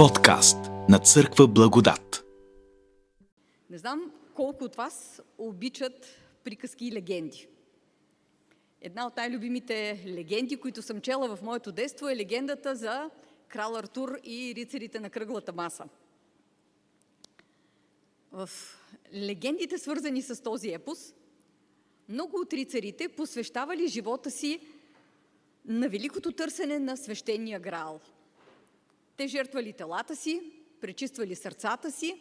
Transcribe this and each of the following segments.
Подкаст на Църква Благодат. Не знам колко от вас обичат приказки и легенди. Една от най-любимите легенди, които съм чела в моето детство е легендата за крал Артур и рицарите на кръглата маса. В легендите, свързани с този епос, много от рицарите посвещавали живота си на великото търсене на свещения грал. Те жертвали телата си, пречиствали сърцата си,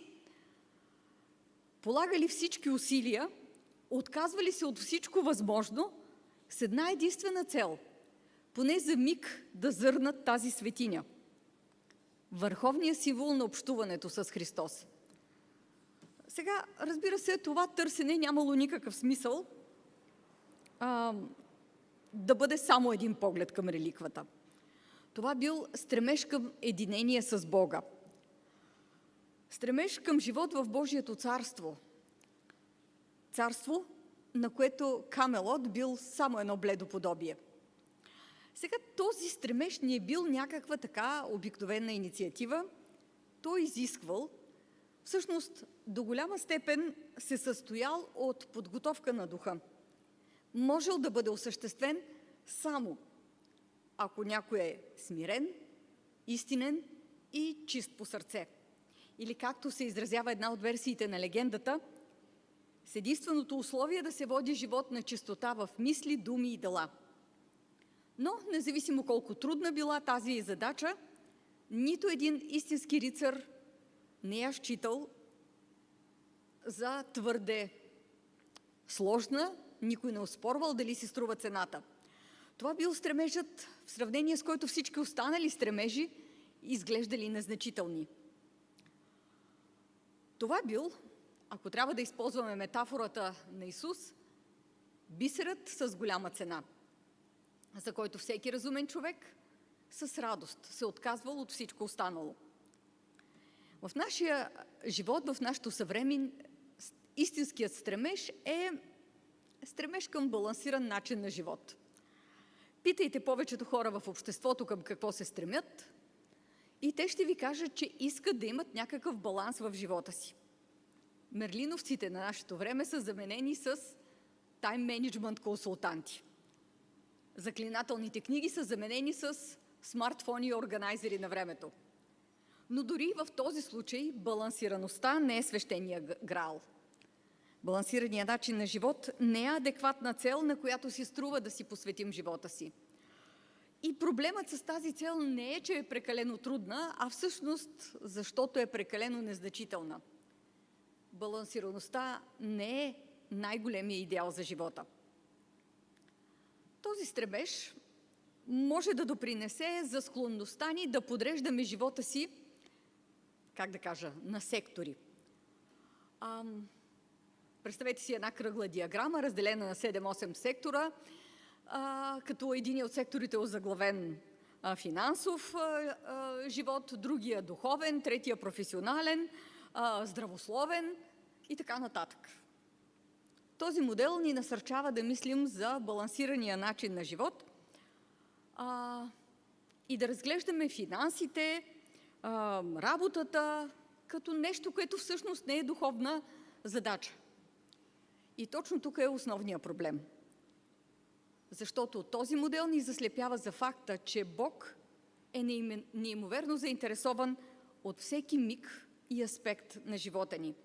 полагали всички усилия, отказвали се от всичко възможно с една единствена цел – поне за миг да зърнат тази светиня. Върховният символ на общуването с Христос. Сега, разбира се, това търсене нямало никакъв смисъл а, да бъде само един поглед към реликвата. Това бил стремеж към единение с Бога. Стремеж към живот в Божието царство. Царство, на което Камелот бил само едно бледо подобие. Сега този стремеж не е бил някаква така обикновена инициатива. Той изисквал, всъщност до голяма степен се състоял от подготовка на духа. Можел да бъде осъществен само ако някой е смирен, истинен и чист по сърце. Или както се изразява една от версиите на легендата, с единственото условие да се води живот на чистота в мисли, думи и дела. Но, независимо колко трудна била тази задача, нито един истински рицар не я считал за твърде сложна, никой не оспорвал дали си струва цената. Това бил стремежът, в сравнение с който всички останали стремежи изглеждали незначителни. Това бил, ако трябва да използваме метафората на Исус, бисерът с голяма цена, за който всеки разумен човек с радост се отказвал от всичко останало. В нашия живот, в нашето съвремен, истинският стремеж е стремеж към балансиран начин на живот. Питайте повечето хора в обществото към какво се стремят и те ще ви кажат, че искат да имат някакъв баланс в живота си. Мерлиновците на нашето време са заменени с тайм менеджмент консултанти. Заклинателните книги са заменени с смартфони и органайзери на времето. Но дори в този случай балансираността не е свещения грал. Балансираният начин на живот не е адекватна цел, на която си струва да си посветим живота си. И проблемът с тази цел не е, че е прекалено трудна, а всъщност защото е прекалено незначителна. Балансираността не е най-големия идеал за живота. Този стремеж може да допринесе за склонността ни да подреждаме живота си, как да кажа, на сектори. Ам, представете си една кръгла диаграма, разделена на 7-8 сектора, а, като един от секторите е озаглавен а, финансов а, а, живот, другия духовен, третия професионален, а, здравословен и така нататък. Този модел ни насърчава да мислим за балансирания начин на живот а, и да разглеждаме финансите, а, работата като нещо, което всъщност не е духовна задача. И точно тук е основният проблем. Защото този модел ни заслепява за факта, че Бог е неимоверно заинтересован от всеки миг и аспект на живота ни.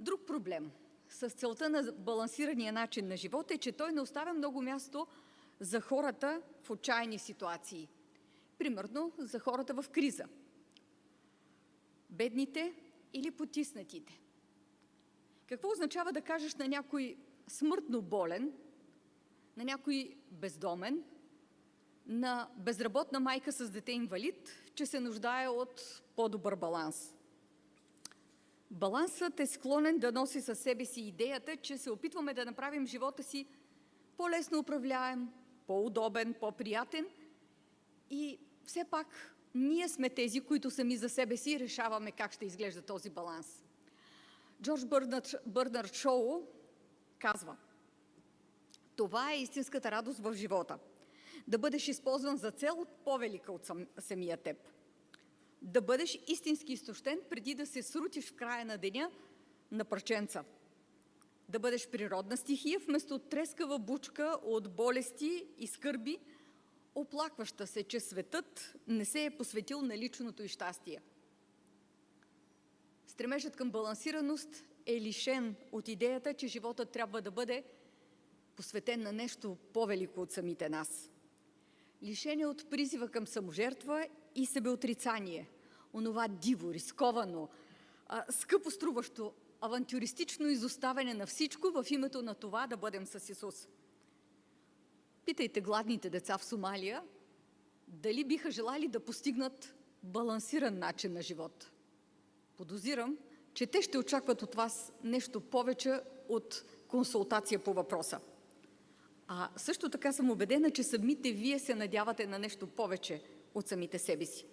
Друг проблем с целта на балансирания начин на живота е, че той не оставя много място за хората в отчаяни ситуации. Примерно за хората в криза. Бедните или потиснатите. Какво означава да кажеш на някой смъртно болен, на някой бездомен, на безработна майка с дете инвалид, че се нуждае от по-добър баланс? Балансът е склонен да носи със себе си идеята, че се опитваме да направим живота си по-лесно управляем, по-удобен, по-приятен и все пак ние сме тези, които сами за себе си решаваме как ще изглежда този баланс. Джордж Бърнард, Шоу казва, това е истинската радост в живота. Да бъдеш използван за цел по-велика от сам, самия теб. да бъдеш истински изтощен преди да се срутиш в края на деня на парченца. Да бъдеш природна стихия вместо трескава бучка от болести и скърби, оплакваща се, че светът не се е посветил на личното и щастие. Стремежът към балансираност е лишен от идеята, че животът трябва да бъде посветен на нещо по-велико от самите нас. Лишен е от призива към саможертва и себеотрицание. Онова диво, рисковано, скъпо струващо, авантюристично изоставяне на всичко в името на това да бъдем с Исус. Питайте гладните деца в Сомалия дали биха желали да постигнат балансиран начин на живот. Подозирам, че те ще очакват от вас нещо повече от консултация по въпроса. А също така съм убедена, че самите вие се надявате на нещо повече от самите себе си.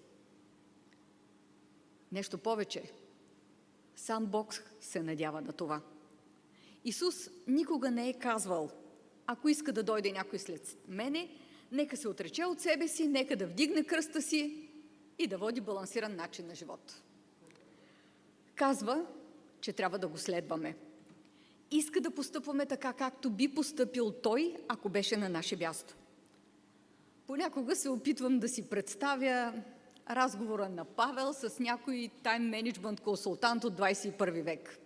Нещо повече. Сам Бог се надява на това. Исус никога не е казвал, ако иска да дойде някой след мене, нека се отрече от себе си, нека да вдигне кръста си и да води балансиран начин на живот. Казва, че трябва да го следваме. Иска да постъпваме така, както би постъпил той, ако беше на наше място. Понякога се опитвам да си представя разговора на Павел с някой тайм менеджмент консултант от 21 век.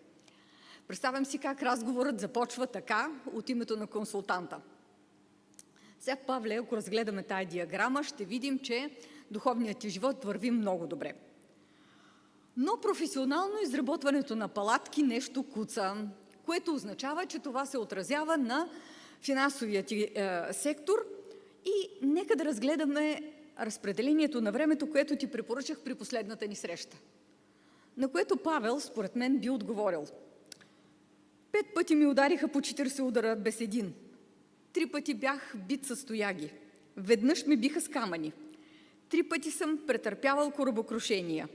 Представям си как разговорът започва така от името на консултанта. Сега, Павле, ако разгледаме тая диаграма, ще видим, че духовният ти живот върви много добре. Но професионално изработването на палатки нещо куца, което означава, че това се отразява на финансовия ти е, сектор и нека да разгледаме разпределението на времето, което ти препоръчах при последната ни среща. На което Павел, според мен, би отговорил. Пет пъти ми удариха по 40 удара без един. Три пъти бях бит с стояги. Веднъж ми биха с камъни. Три пъти съм претърпявал корабокрушения.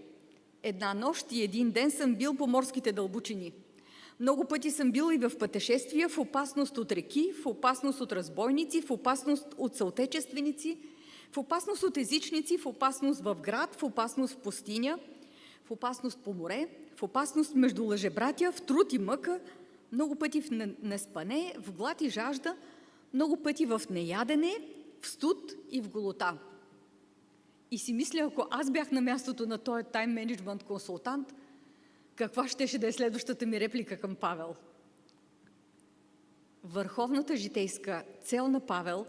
Една нощ и един ден съм бил по морските дълбочини. Много пъти съм бил и в пътешествия, в опасност от реки, в опасност от разбойници, в опасност от съотечественици – в опасност от езичници, в опасност в град, в опасност в пустиня, в опасност по море, в опасност между лъжебратя, в труд и мъка, много пъти в неспане, в глад и жажда, много пъти в неядене, в студ и в голота. И си мисля, ако аз бях на мястото на този тайм менеджмент консултант, каква щеше да е следващата ми реплика към Павел? Върховната житейска цел на Павел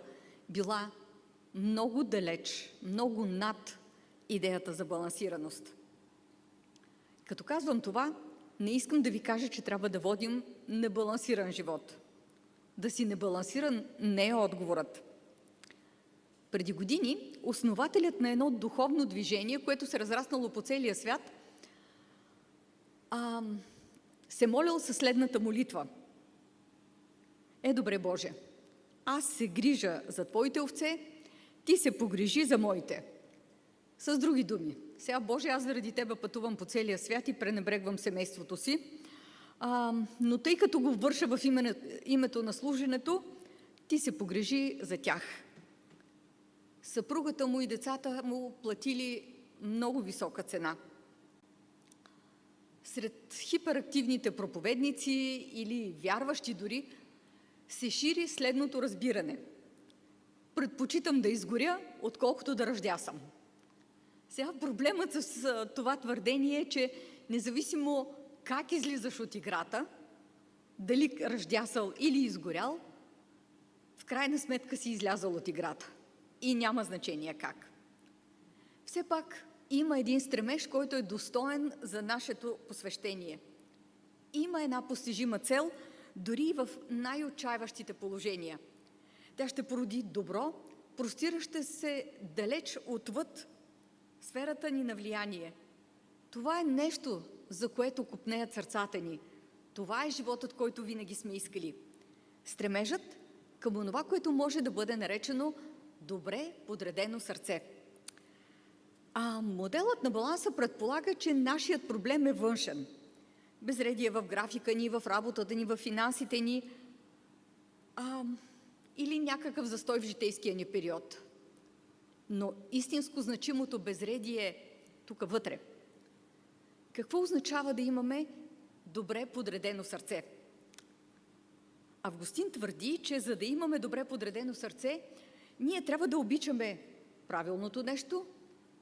била много далеч, много над идеята за балансираност. Като казвам това, не искам да ви кажа, че трябва да водим небалансиран живот. Да си небалансиран не е отговорът. Преди години основателят на едно духовно движение, което се разраснало по целия свят, а, се молил със следната молитва. Е, добре Боже, аз се грижа за Твоите овце, ти се погрижи за моите. С други думи, сега Боже, аз заради Тебе пътувам по целия свят и пренебрегвам семейството си, а, но тъй като го върша в име, името на служенето, Ти се погрижи за тях. Съпругата му и децата му платили много висока цена. Сред хиперактивните проповедници или вярващи дори се шири следното разбиране – предпочитам да изгоря, отколкото да ръждясам. Сега проблемът с това твърдение е, че независимо как излизаш от играта, дали ръждясал или изгорял, в крайна сметка си излязал от играта. И няма значение как. Все пак има един стремеж, който е достоен за нашето посвещение. Има една постижима цел, дори и в най-отчаиващите положения – тя ще породи добро, простираща се далеч отвъд сферата ни на влияние. Това е нещо, за което купнеят сърцата ни. Това е животът, който винаги сме искали. Стремежът към онова, което може да бъде наречено добре подредено сърце. А моделът на баланса предполага, че нашият проблем е външен. Безредие в графика ни, в работата ни, в финансите ни. А, или някакъв застой в житейския ни период. Но истинско значимото безредие тук вътре. Какво означава да имаме добре подредено сърце? Августин твърди, че за да имаме добре подредено сърце, ние трябва да обичаме правилното нещо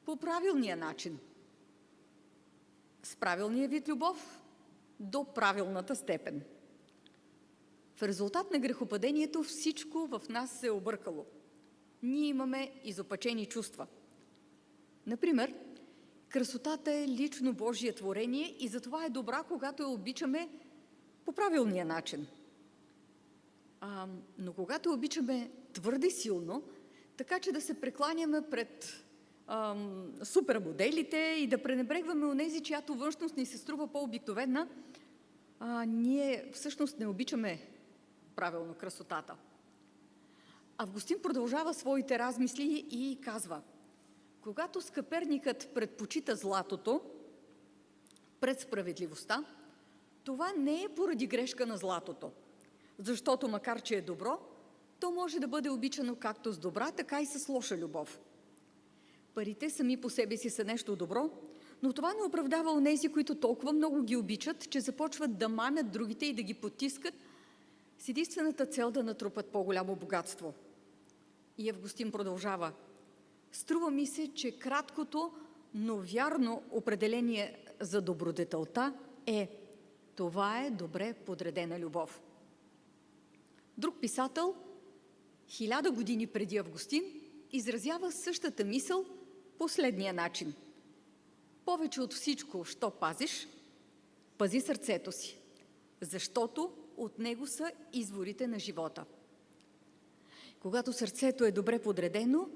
по правилния начин. С правилния вид любов до правилната степен. В резултат на грехопадението всичко в нас се е объркало. Ние имаме изопачени чувства. Например, красотата е лично Божие творение и затова е добра, когато я обичаме по правилния начин. А, но когато обичаме твърде силно, така че да се прекланяме пред ам, супермоделите и да пренебрегваме онези, чиято външност ни се струва по-обикновена, ние всъщност не обичаме правилно красотата. Августин продължава своите размисли и казва, когато скъперникът предпочита златото пред справедливостта, това не е поради грешка на златото, защото макар, че е добро, то може да бъде обичано както с добра, така и с лоша любов. Парите сами по себе си са нещо добро, но това не оправдава онези, които толкова много ги обичат, че започват да мамят другите и да ги потискат с единствената цел да натрупат по-голямо богатство. И Евгостин продължава. Струва ми се, че краткото, но вярно определение за добродетелта е това е добре подредена любов. Друг писател, хиляда години преди Августин, изразява същата мисъл последния начин. Повече от всичко, що пазиш, пази сърцето си, защото от него са изворите на живота. Когато сърцето е добре подредено,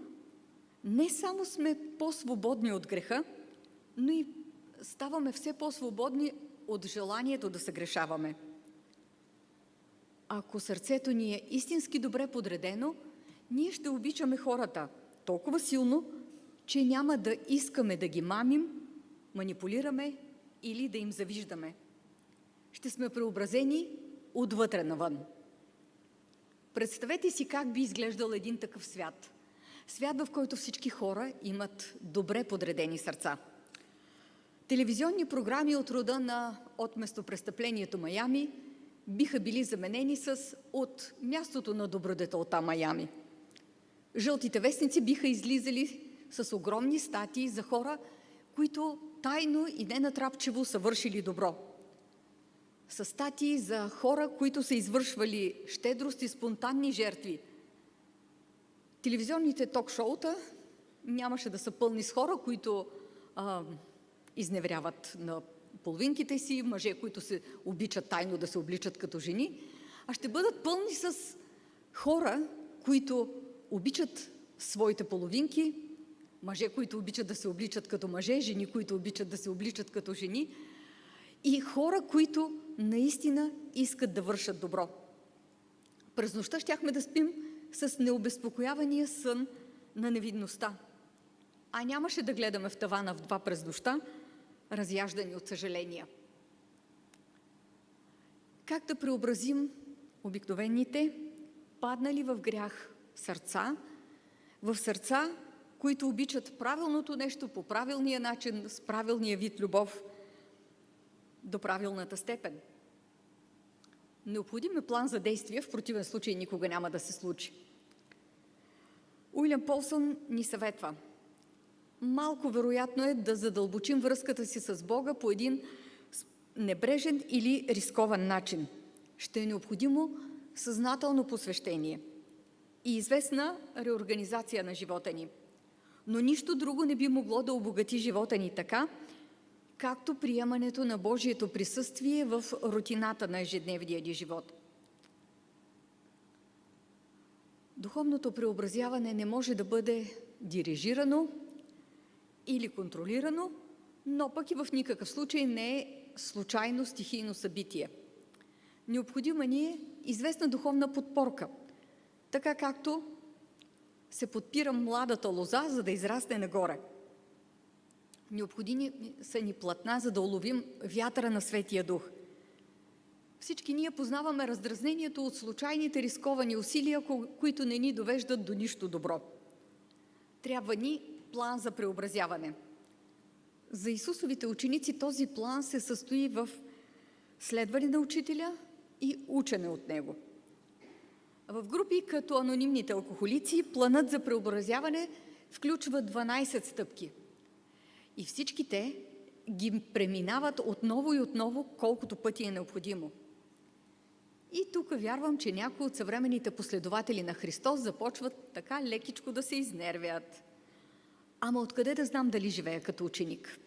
не само сме по-свободни от греха, но и ставаме все по-свободни от желанието да се грешаваме. Ако сърцето ни е истински добре подредено, ние ще обичаме хората толкова силно, че няма да искаме да ги мамим, манипулираме или да им завиждаме. Ще сме преобразени отвътре навън. Представете си как би изглеждал един такъв свят. Свят, в който всички хора имат добре подредени сърца. Телевизионни програми от рода на от местопрестъплението Майами биха били заменени с от мястото на добродетелта Майами. Жълтите вестници биха излизали с огромни статии за хора, които тайно и ненатрапчиво са вършили добро. С статии за хора, които са извършвали щедрост и спонтанни жертви. Телевизионните ток-шоута нямаше да са пълни с хора, които а, изневеряват на половинките си, мъже, които се обичат тайно да се обличат като жени, а ще бъдат пълни с хора, които обичат своите половинки, мъже, които обичат да се обличат като мъже, жени, които обичат да се обличат като жени и хора, които наистина искат да вършат добро. През нощта щяхме да спим с необезпокоявания сън на невидността. А нямаше да гледаме в тавана в два през нощта, разяждани от съжаления. Как да преобразим обикновените, паднали в грях сърца, в сърца, които обичат правилното нещо по правилния начин, с правилния вид любов до правилната степен. Необходим е план за действие, в противен случай никога няма да се случи. Уилям Полсън ни съветва. Малко вероятно е да задълбочим връзката си с Бога по един небрежен или рискован начин. Ще е необходимо съзнателно посвещение и известна реорганизация на живота ни – но нищо друго не би могло да обогати живота ни така, както приемането на Божието присъствие в рутината на ежедневния ни живот. Духовното преобразяване не може да бъде дирижирано или контролирано, но пък и в никакъв случай не е случайно стихийно събитие. Необходима ни е известна духовна подпорка, така както се подпира младата лоза, за да израсне нагоре. Необходими са ни платна, за да уловим вятъра на Светия Дух. Всички ние познаваме раздразнението от случайните рисковани усилия, които не ни довеждат до нищо добро. Трябва ни план за преобразяване. За Исусовите ученици този план се състои в следване на учителя и учене от него. В групи като анонимните алкохолици, планът за преобразяване включва 12 стъпки. И всички те ги преминават отново и отново, колкото пъти е необходимо. И тук вярвам, че някои от съвременните последователи на Христос започват така лекичко да се изнервят. Ама откъде да знам дали живея като ученик?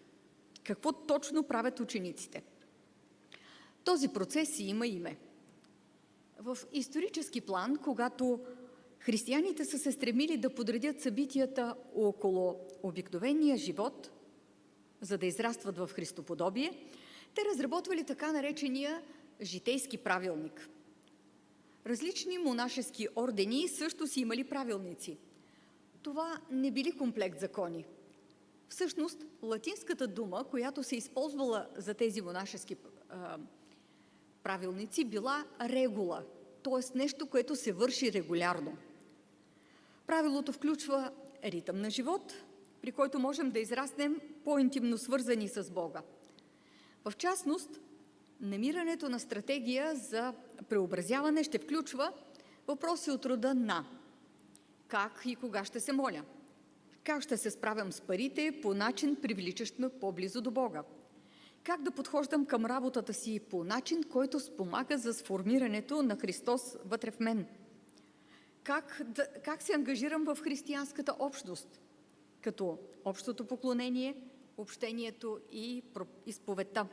Какво точно правят учениците? Този процес си има име. В исторически план, когато християните са се стремили да подредят събитията около обикновения живот, за да израстват в Христоподобие, те разработвали така наречения житейски правилник. Различни монашески ордени също си имали правилници. Това не били комплект закони. Всъщност, латинската дума, която се използвала за тези монашески а, правилници, била регула, т.е. нещо, което се върши регулярно. Правилото включва ритъм на живот, при който можем да израснем по-интимно свързани с Бога. В частност, намирането на стратегия за преобразяване ще включва въпроси от рода на как и кога ще се моля, как ще се справям с парите по начин, привличащ ме по-близо до Бога, как да подхождам към работата си по начин, който спомага за сформирането на Христос вътре в мен, как, да, как се ангажирам в християнската общност, като общото поклонение, общението и изповедта.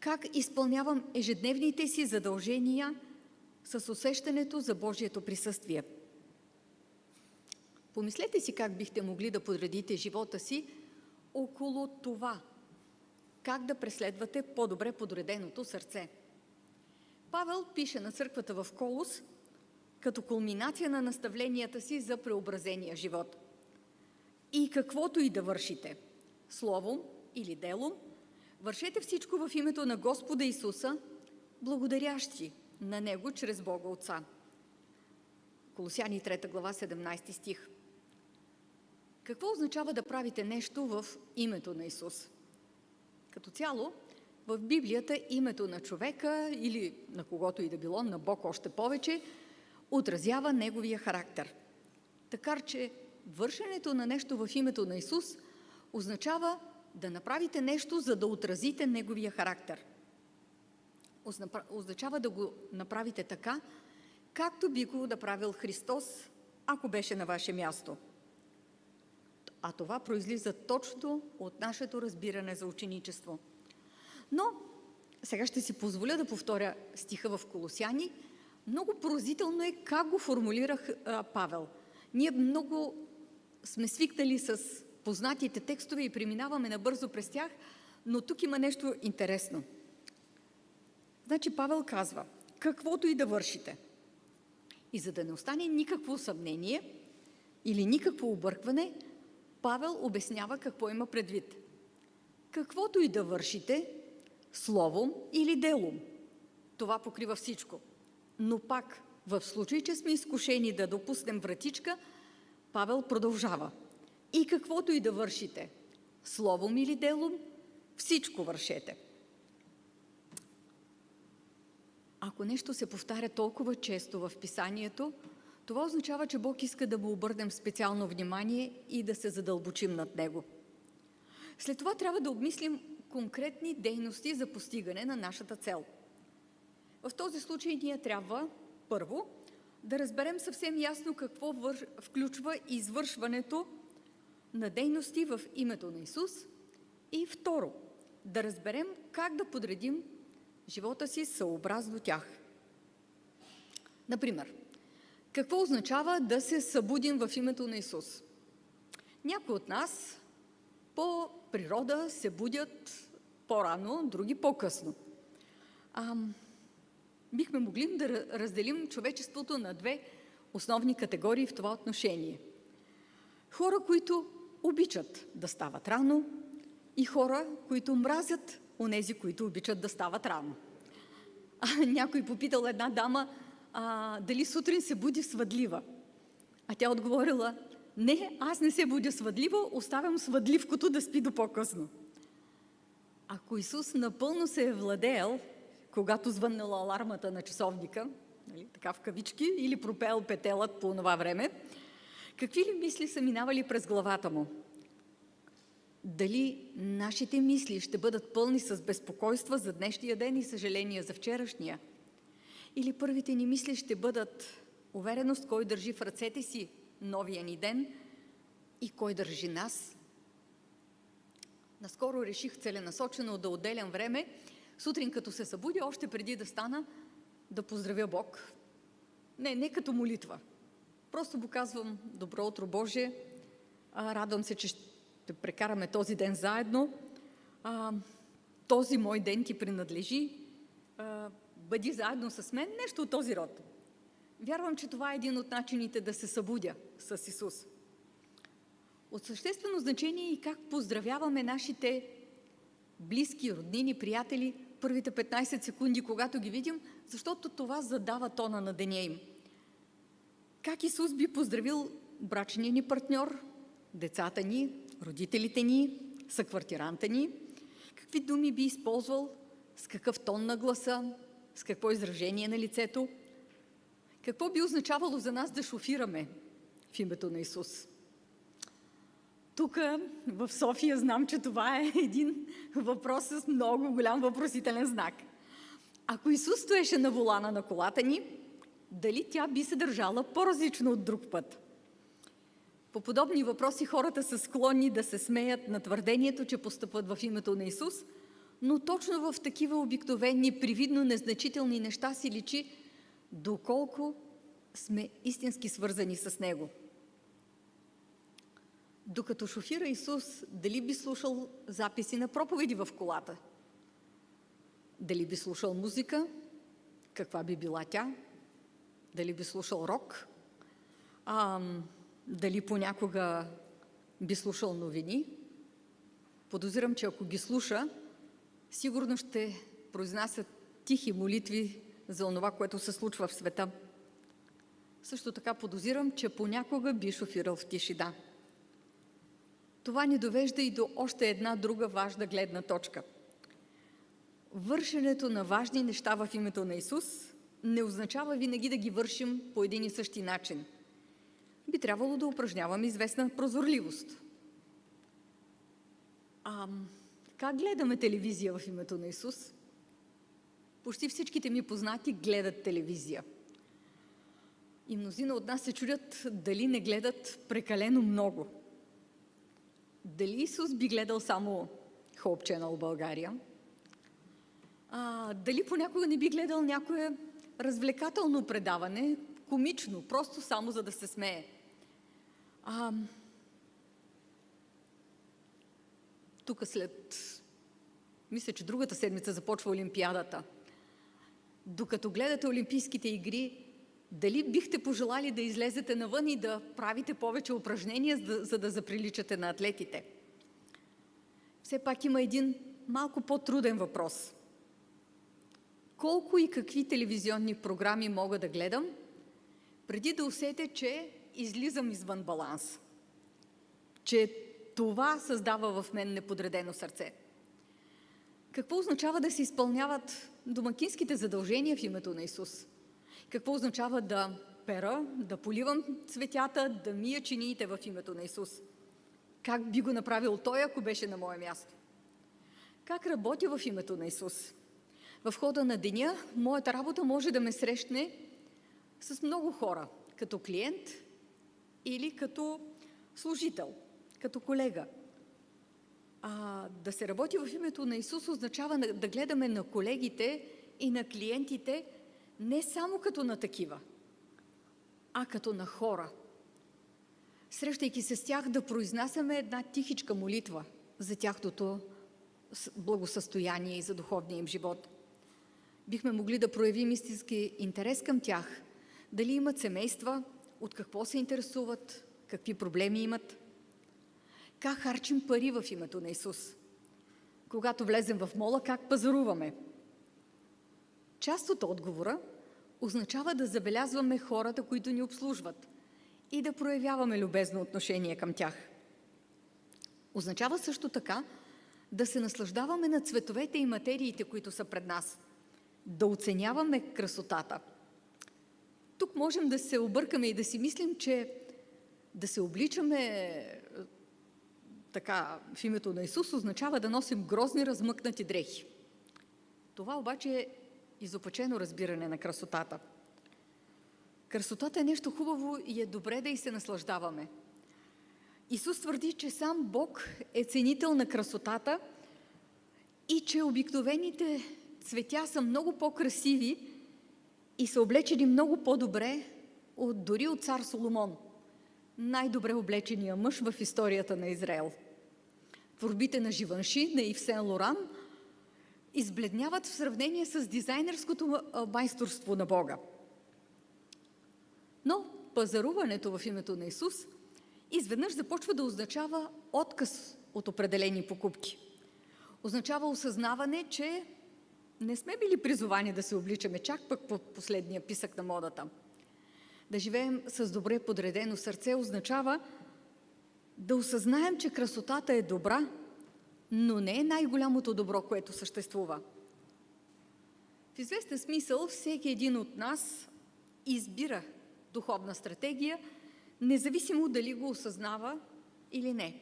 Как изпълнявам ежедневните си задължения с усещането за Божието присъствие. Помислете си как бихте могли да подредите живота си около това. Как да преследвате по-добре подреденото сърце. Павел пише на църквата в Колос като кулминация на наставленията си за преобразения живот. И каквото и да вършите, словом или делом, Вършете всичко в името на Господа Исуса, благодарящи на Него чрез Бога Отца. Колосяни 3 глава 17 стих. Какво означава да правите нещо в името на Исус? Като цяло, в Библията името на човека или на когото и да било, на Бог още повече, отразява неговия характер. Така че вършенето на нещо в името на Исус означава да направите нещо, за да отразите неговия характер. Означава да го направите така, както би го направил Христос, ако беше на ваше място. А това произлиза точно от нашето разбиране за ученичество. Но сега ще си позволя да повторя стиха в Колосяни. Много поразително е как го формулирах а, Павел. Ние много сме свикнали с познатите текстове и преминаваме набързо през тях, но тук има нещо интересно. Значи Павел казва, каквото и да вършите. И за да не остане никакво съмнение или никакво объркване, Павел обяснява какво има предвид. Каквото и да вършите, словом или делом, това покрива всичко. Но пак, в случай, че сме изкушени да допуснем вратичка, Павел продължава – и каквото и да вършите, словом или делом, всичко вършете. Ако нещо се повтаря толкова често в писанието, това означава, че Бог иска да му обърнем специално внимание и да се задълбочим над него. След това трябва да обмислим конкретни дейности за постигане на нашата цел. В този случай ние трябва, първо, да разберем съвсем ясно какво вър... включва извършването на дейности в името на Исус и второ, да разберем как да подредим живота си съобразно тях. Например, какво означава да се събудим в името на Исус? Някои от нас по природа се будят по-рано, други по-късно. Бихме могли да разделим човечеството на две основни категории в това отношение. Хора, които обичат да стават рано и хора, които мразят онези, които обичат да стават рано. А, някой попитал една дама а, дали сутрин се буди свъдлива. А тя отговорила, не, аз не се будя свъдлива, оставям свъдливкото да спи до по-късно. Ако Исус напълно се е владеел, когато звъннала алармата на часовника, нали, така в кавички, или пропел петелът по това време, какви ли мисли са минавали през главата му? Дали нашите мисли ще бъдат пълни с безпокойства за днешния ден и съжаления за вчерашния? Или първите ни мисли ще бъдат увереност, кой държи в ръцете си новия ни ден и кой държи нас? Наскоро реших целенасочено да отделям време, сутрин като се събудя, още преди да стана, да поздравя Бог. Не, не като молитва. Просто го казвам, добро утро Боже, радвам се, че ще прекараме този ден заедно. А, този мой ден ти принадлежи. Бъди заедно с мен, нещо от този род. Вярвам, че това е един от начините да се събудя с Исус. От съществено значение и как поздравяваме нашите близки, роднини, приятели първите 15 секунди, когато ги видим, защото това задава тона на деня им. Как Исус би поздравил брачния ни партньор, децата ни, родителите ни, съквартиранта ни? Какви думи би използвал? С какъв тон на гласа? С какво изражение на лицето? Какво би означавало за нас да шофираме в името на Исус? Тук в София знам, че това е един въпрос с много голям въпросителен знак. Ако Исус стоеше на волана на колата ни, дали тя би се държала по-различно от друг път? По подобни въпроси хората са склонни да се смеят на твърдението, че постъпват в името на Исус, но точно в такива обикновени, привидно незначителни неща си личи доколко сме истински свързани с Него. Докато шофира Исус, дали би слушал записи на проповеди в колата? Дали би слушал музика? Каква би била тя? Дали би слушал рок? А, дали понякога би слушал новини? Подозирам, че ако ги слуша, сигурно ще произнасят тихи молитви за онова, което се случва в света. Също така подозирам, че понякога би шофирал в тишина. Това ни довежда и до още една друга важна гледна точка. Вършенето на важни неща в името на Исус не означава винаги да ги вършим по един и същи начин. Би трябвало да упражняваме известна прозорливост. А как гледаме телевизия в името на Исус? Почти всичките ми познати гледат телевизия. И мнозина от нас се чудят дали не гледат прекалено много – дали Исус би гледал само Hope Channel България? А, дали понякога не би гледал някое развлекателно предаване, комично, просто само за да се смее? А, тук след, мисля, че другата седмица започва Олимпиадата. Докато гледате Олимпийските игри, дали бихте пожелали да излезете навън и да правите повече упражнения, за да, за да заприличате на атлетите? Все пак има един малко по-труден въпрос. Колко и какви телевизионни програми мога да гледам, преди да усетя, че излизам извън баланс? Че това създава в мен неподредено сърце? Какво означава да се изпълняват домакинските задължения в името на Исус? Какво означава да пера, да поливам цветята, да мия чиниите в името на Исус? Как би го направил Той, ако беше на мое място? Как работя в името на Исус? В хода на деня моята работа може да ме срещне с много хора, като клиент или като служител, като колега. А, да се работи в името на Исус означава да гледаме на колегите и на клиентите не само като на такива, а като на хора. Срещайки се с тях да произнасяме една тихичка молитва за тяхното благосъстояние и за духовния им живот. Бихме могли да проявим истински интерес към тях. Дали имат семейства, от какво се интересуват, какви проблеми имат. Как харчим пари в името на Исус? Когато влезем в мола, как пазаруваме? Част от отговора означава да забелязваме хората, които ни обслужват и да проявяваме любезно отношение към тях. Означава също така да се наслаждаваме на цветовете и материите, които са пред нас, да оценяваме красотата. Тук можем да се объркаме и да си мислим, че да се обличаме така в името на Исус означава да носим грозни размъкнати дрехи. Това обаче е изопачено разбиране на красотата. Красотата е нещо хубаво и е добре да и се наслаждаваме. Исус твърди, че сам Бог е ценител на красотата и че обикновените цветя са много по-красиви и са облечени много по-добре от, дори от цар Соломон, най-добре облечения мъж в историята на Израел. Творбите на Живанши, на Ивсен Лоран избледняват в сравнение с дизайнерското майсторство на Бога. Но пазаруването в името на Исус изведнъж започва да означава отказ от определени покупки. Означава осъзнаване, че не сме били призовани да се обличаме чак пък по последния писък на модата. Да живеем с добре подредено сърце означава да осъзнаем, че красотата е добра, но не е най-голямото добро, което съществува. В известен смисъл всеки един от нас избира духовна стратегия, независимо дали го осъзнава или не.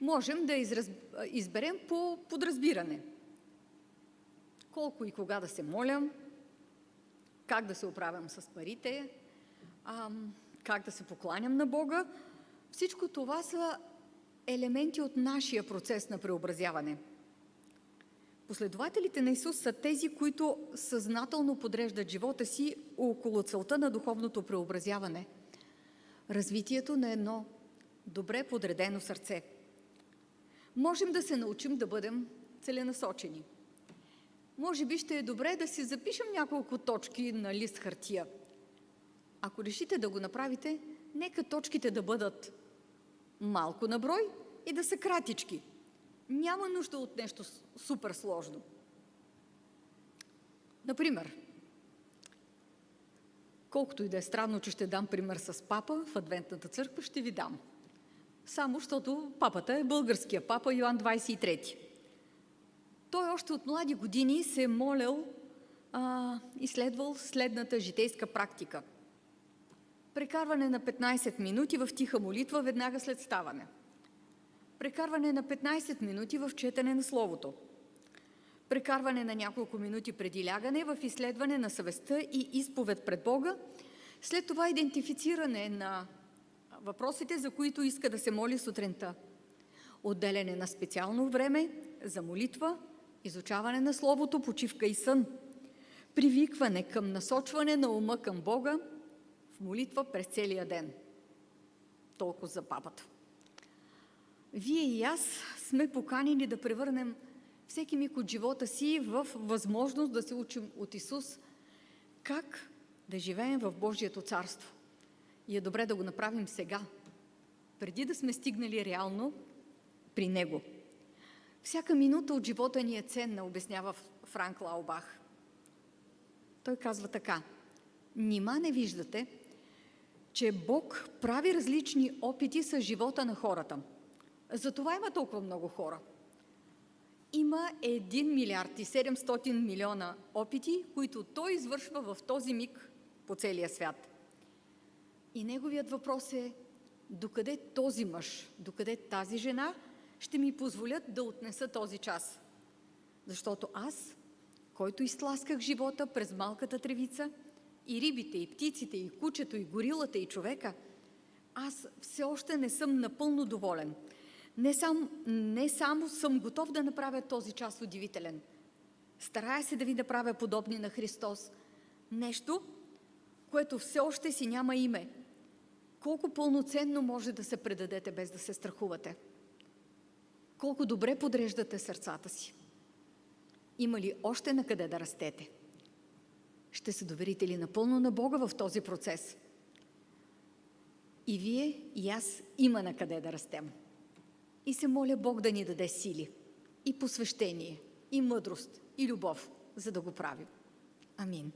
Можем да израз... изберем по подразбиране. Колко и кога да се молям, как да се оправям с парите, как да се покланям на Бога. Всичко това са елементи от нашия процес на преобразяване. Последователите на Исус са тези, които съзнателно подреждат живота си около целта на духовното преобразяване. Развитието на едно добре подредено сърце. Можем да се научим да бъдем целенасочени. Може би ще е добре да си запишем няколко точки на лист хартия. Ако решите да го направите, нека точките да бъдат малко на брой и да са кратички. Няма нужда от нещо супер сложно. Например, колкото и да е странно, че ще дам пример с папа в Адвентната църква, ще ви дам. Само, защото папата е българския папа Йоан 23. Той още от млади години се е молял а, и следната житейска практика – Прекарване на 15 минути в тиха молитва веднага след ставане. Прекарване на 15 минути в четене на Словото. Прекарване на няколко минути преди лягане в изследване на съвестта и изповед пред Бога. След това идентифициране на въпросите, за които иска да се моли сутринта. Отделяне на специално време за молитва, изучаване на Словото, почивка и сън. Привикване към насочване на ума към Бога, молитва през целия ден. Толкова за папата. Вие и аз сме поканени да превърнем всеки миг от живота си в възможност да се учим от Исус как да живеем в Божието царство. И е добре да го направим сега, преди да сме стигнали реално при Него. Всяка минута от живота ни е ценна, обяснява Франк Лаубах. Той казва така. Нима не виждате, че Бог прави различни опити с живота на хората. Затова има толкова много хора. Има 1 милиард и 700 милиона опити, които той извършва в този миг по целия свят. И неговият въпрос е, докъде този мъж, докъде тази жена ще ми позволят да отнеса този час? Защото аз, който изтласках живота през малката тревица – и рибите, и птиците, и кучето, и горилата, и човека, аз все още не съм напълно доволен. Не, сам, не само съм готов да направя този час удивителен. Старая се да ви направя подобни на Христос. Нещо, което все още си няма име. Колко пълноценно може да се предадете без да се страхувате? Колко добре подреждате сърцата си? Има ли още на къде да растете? Ще се доверите ли напълно на Бога в този процес? И вие, и аз има на къде да растем. И се моля Бог да ни даде сили, и посвещение, и мъдрост, и любов, за да го правим. Амин.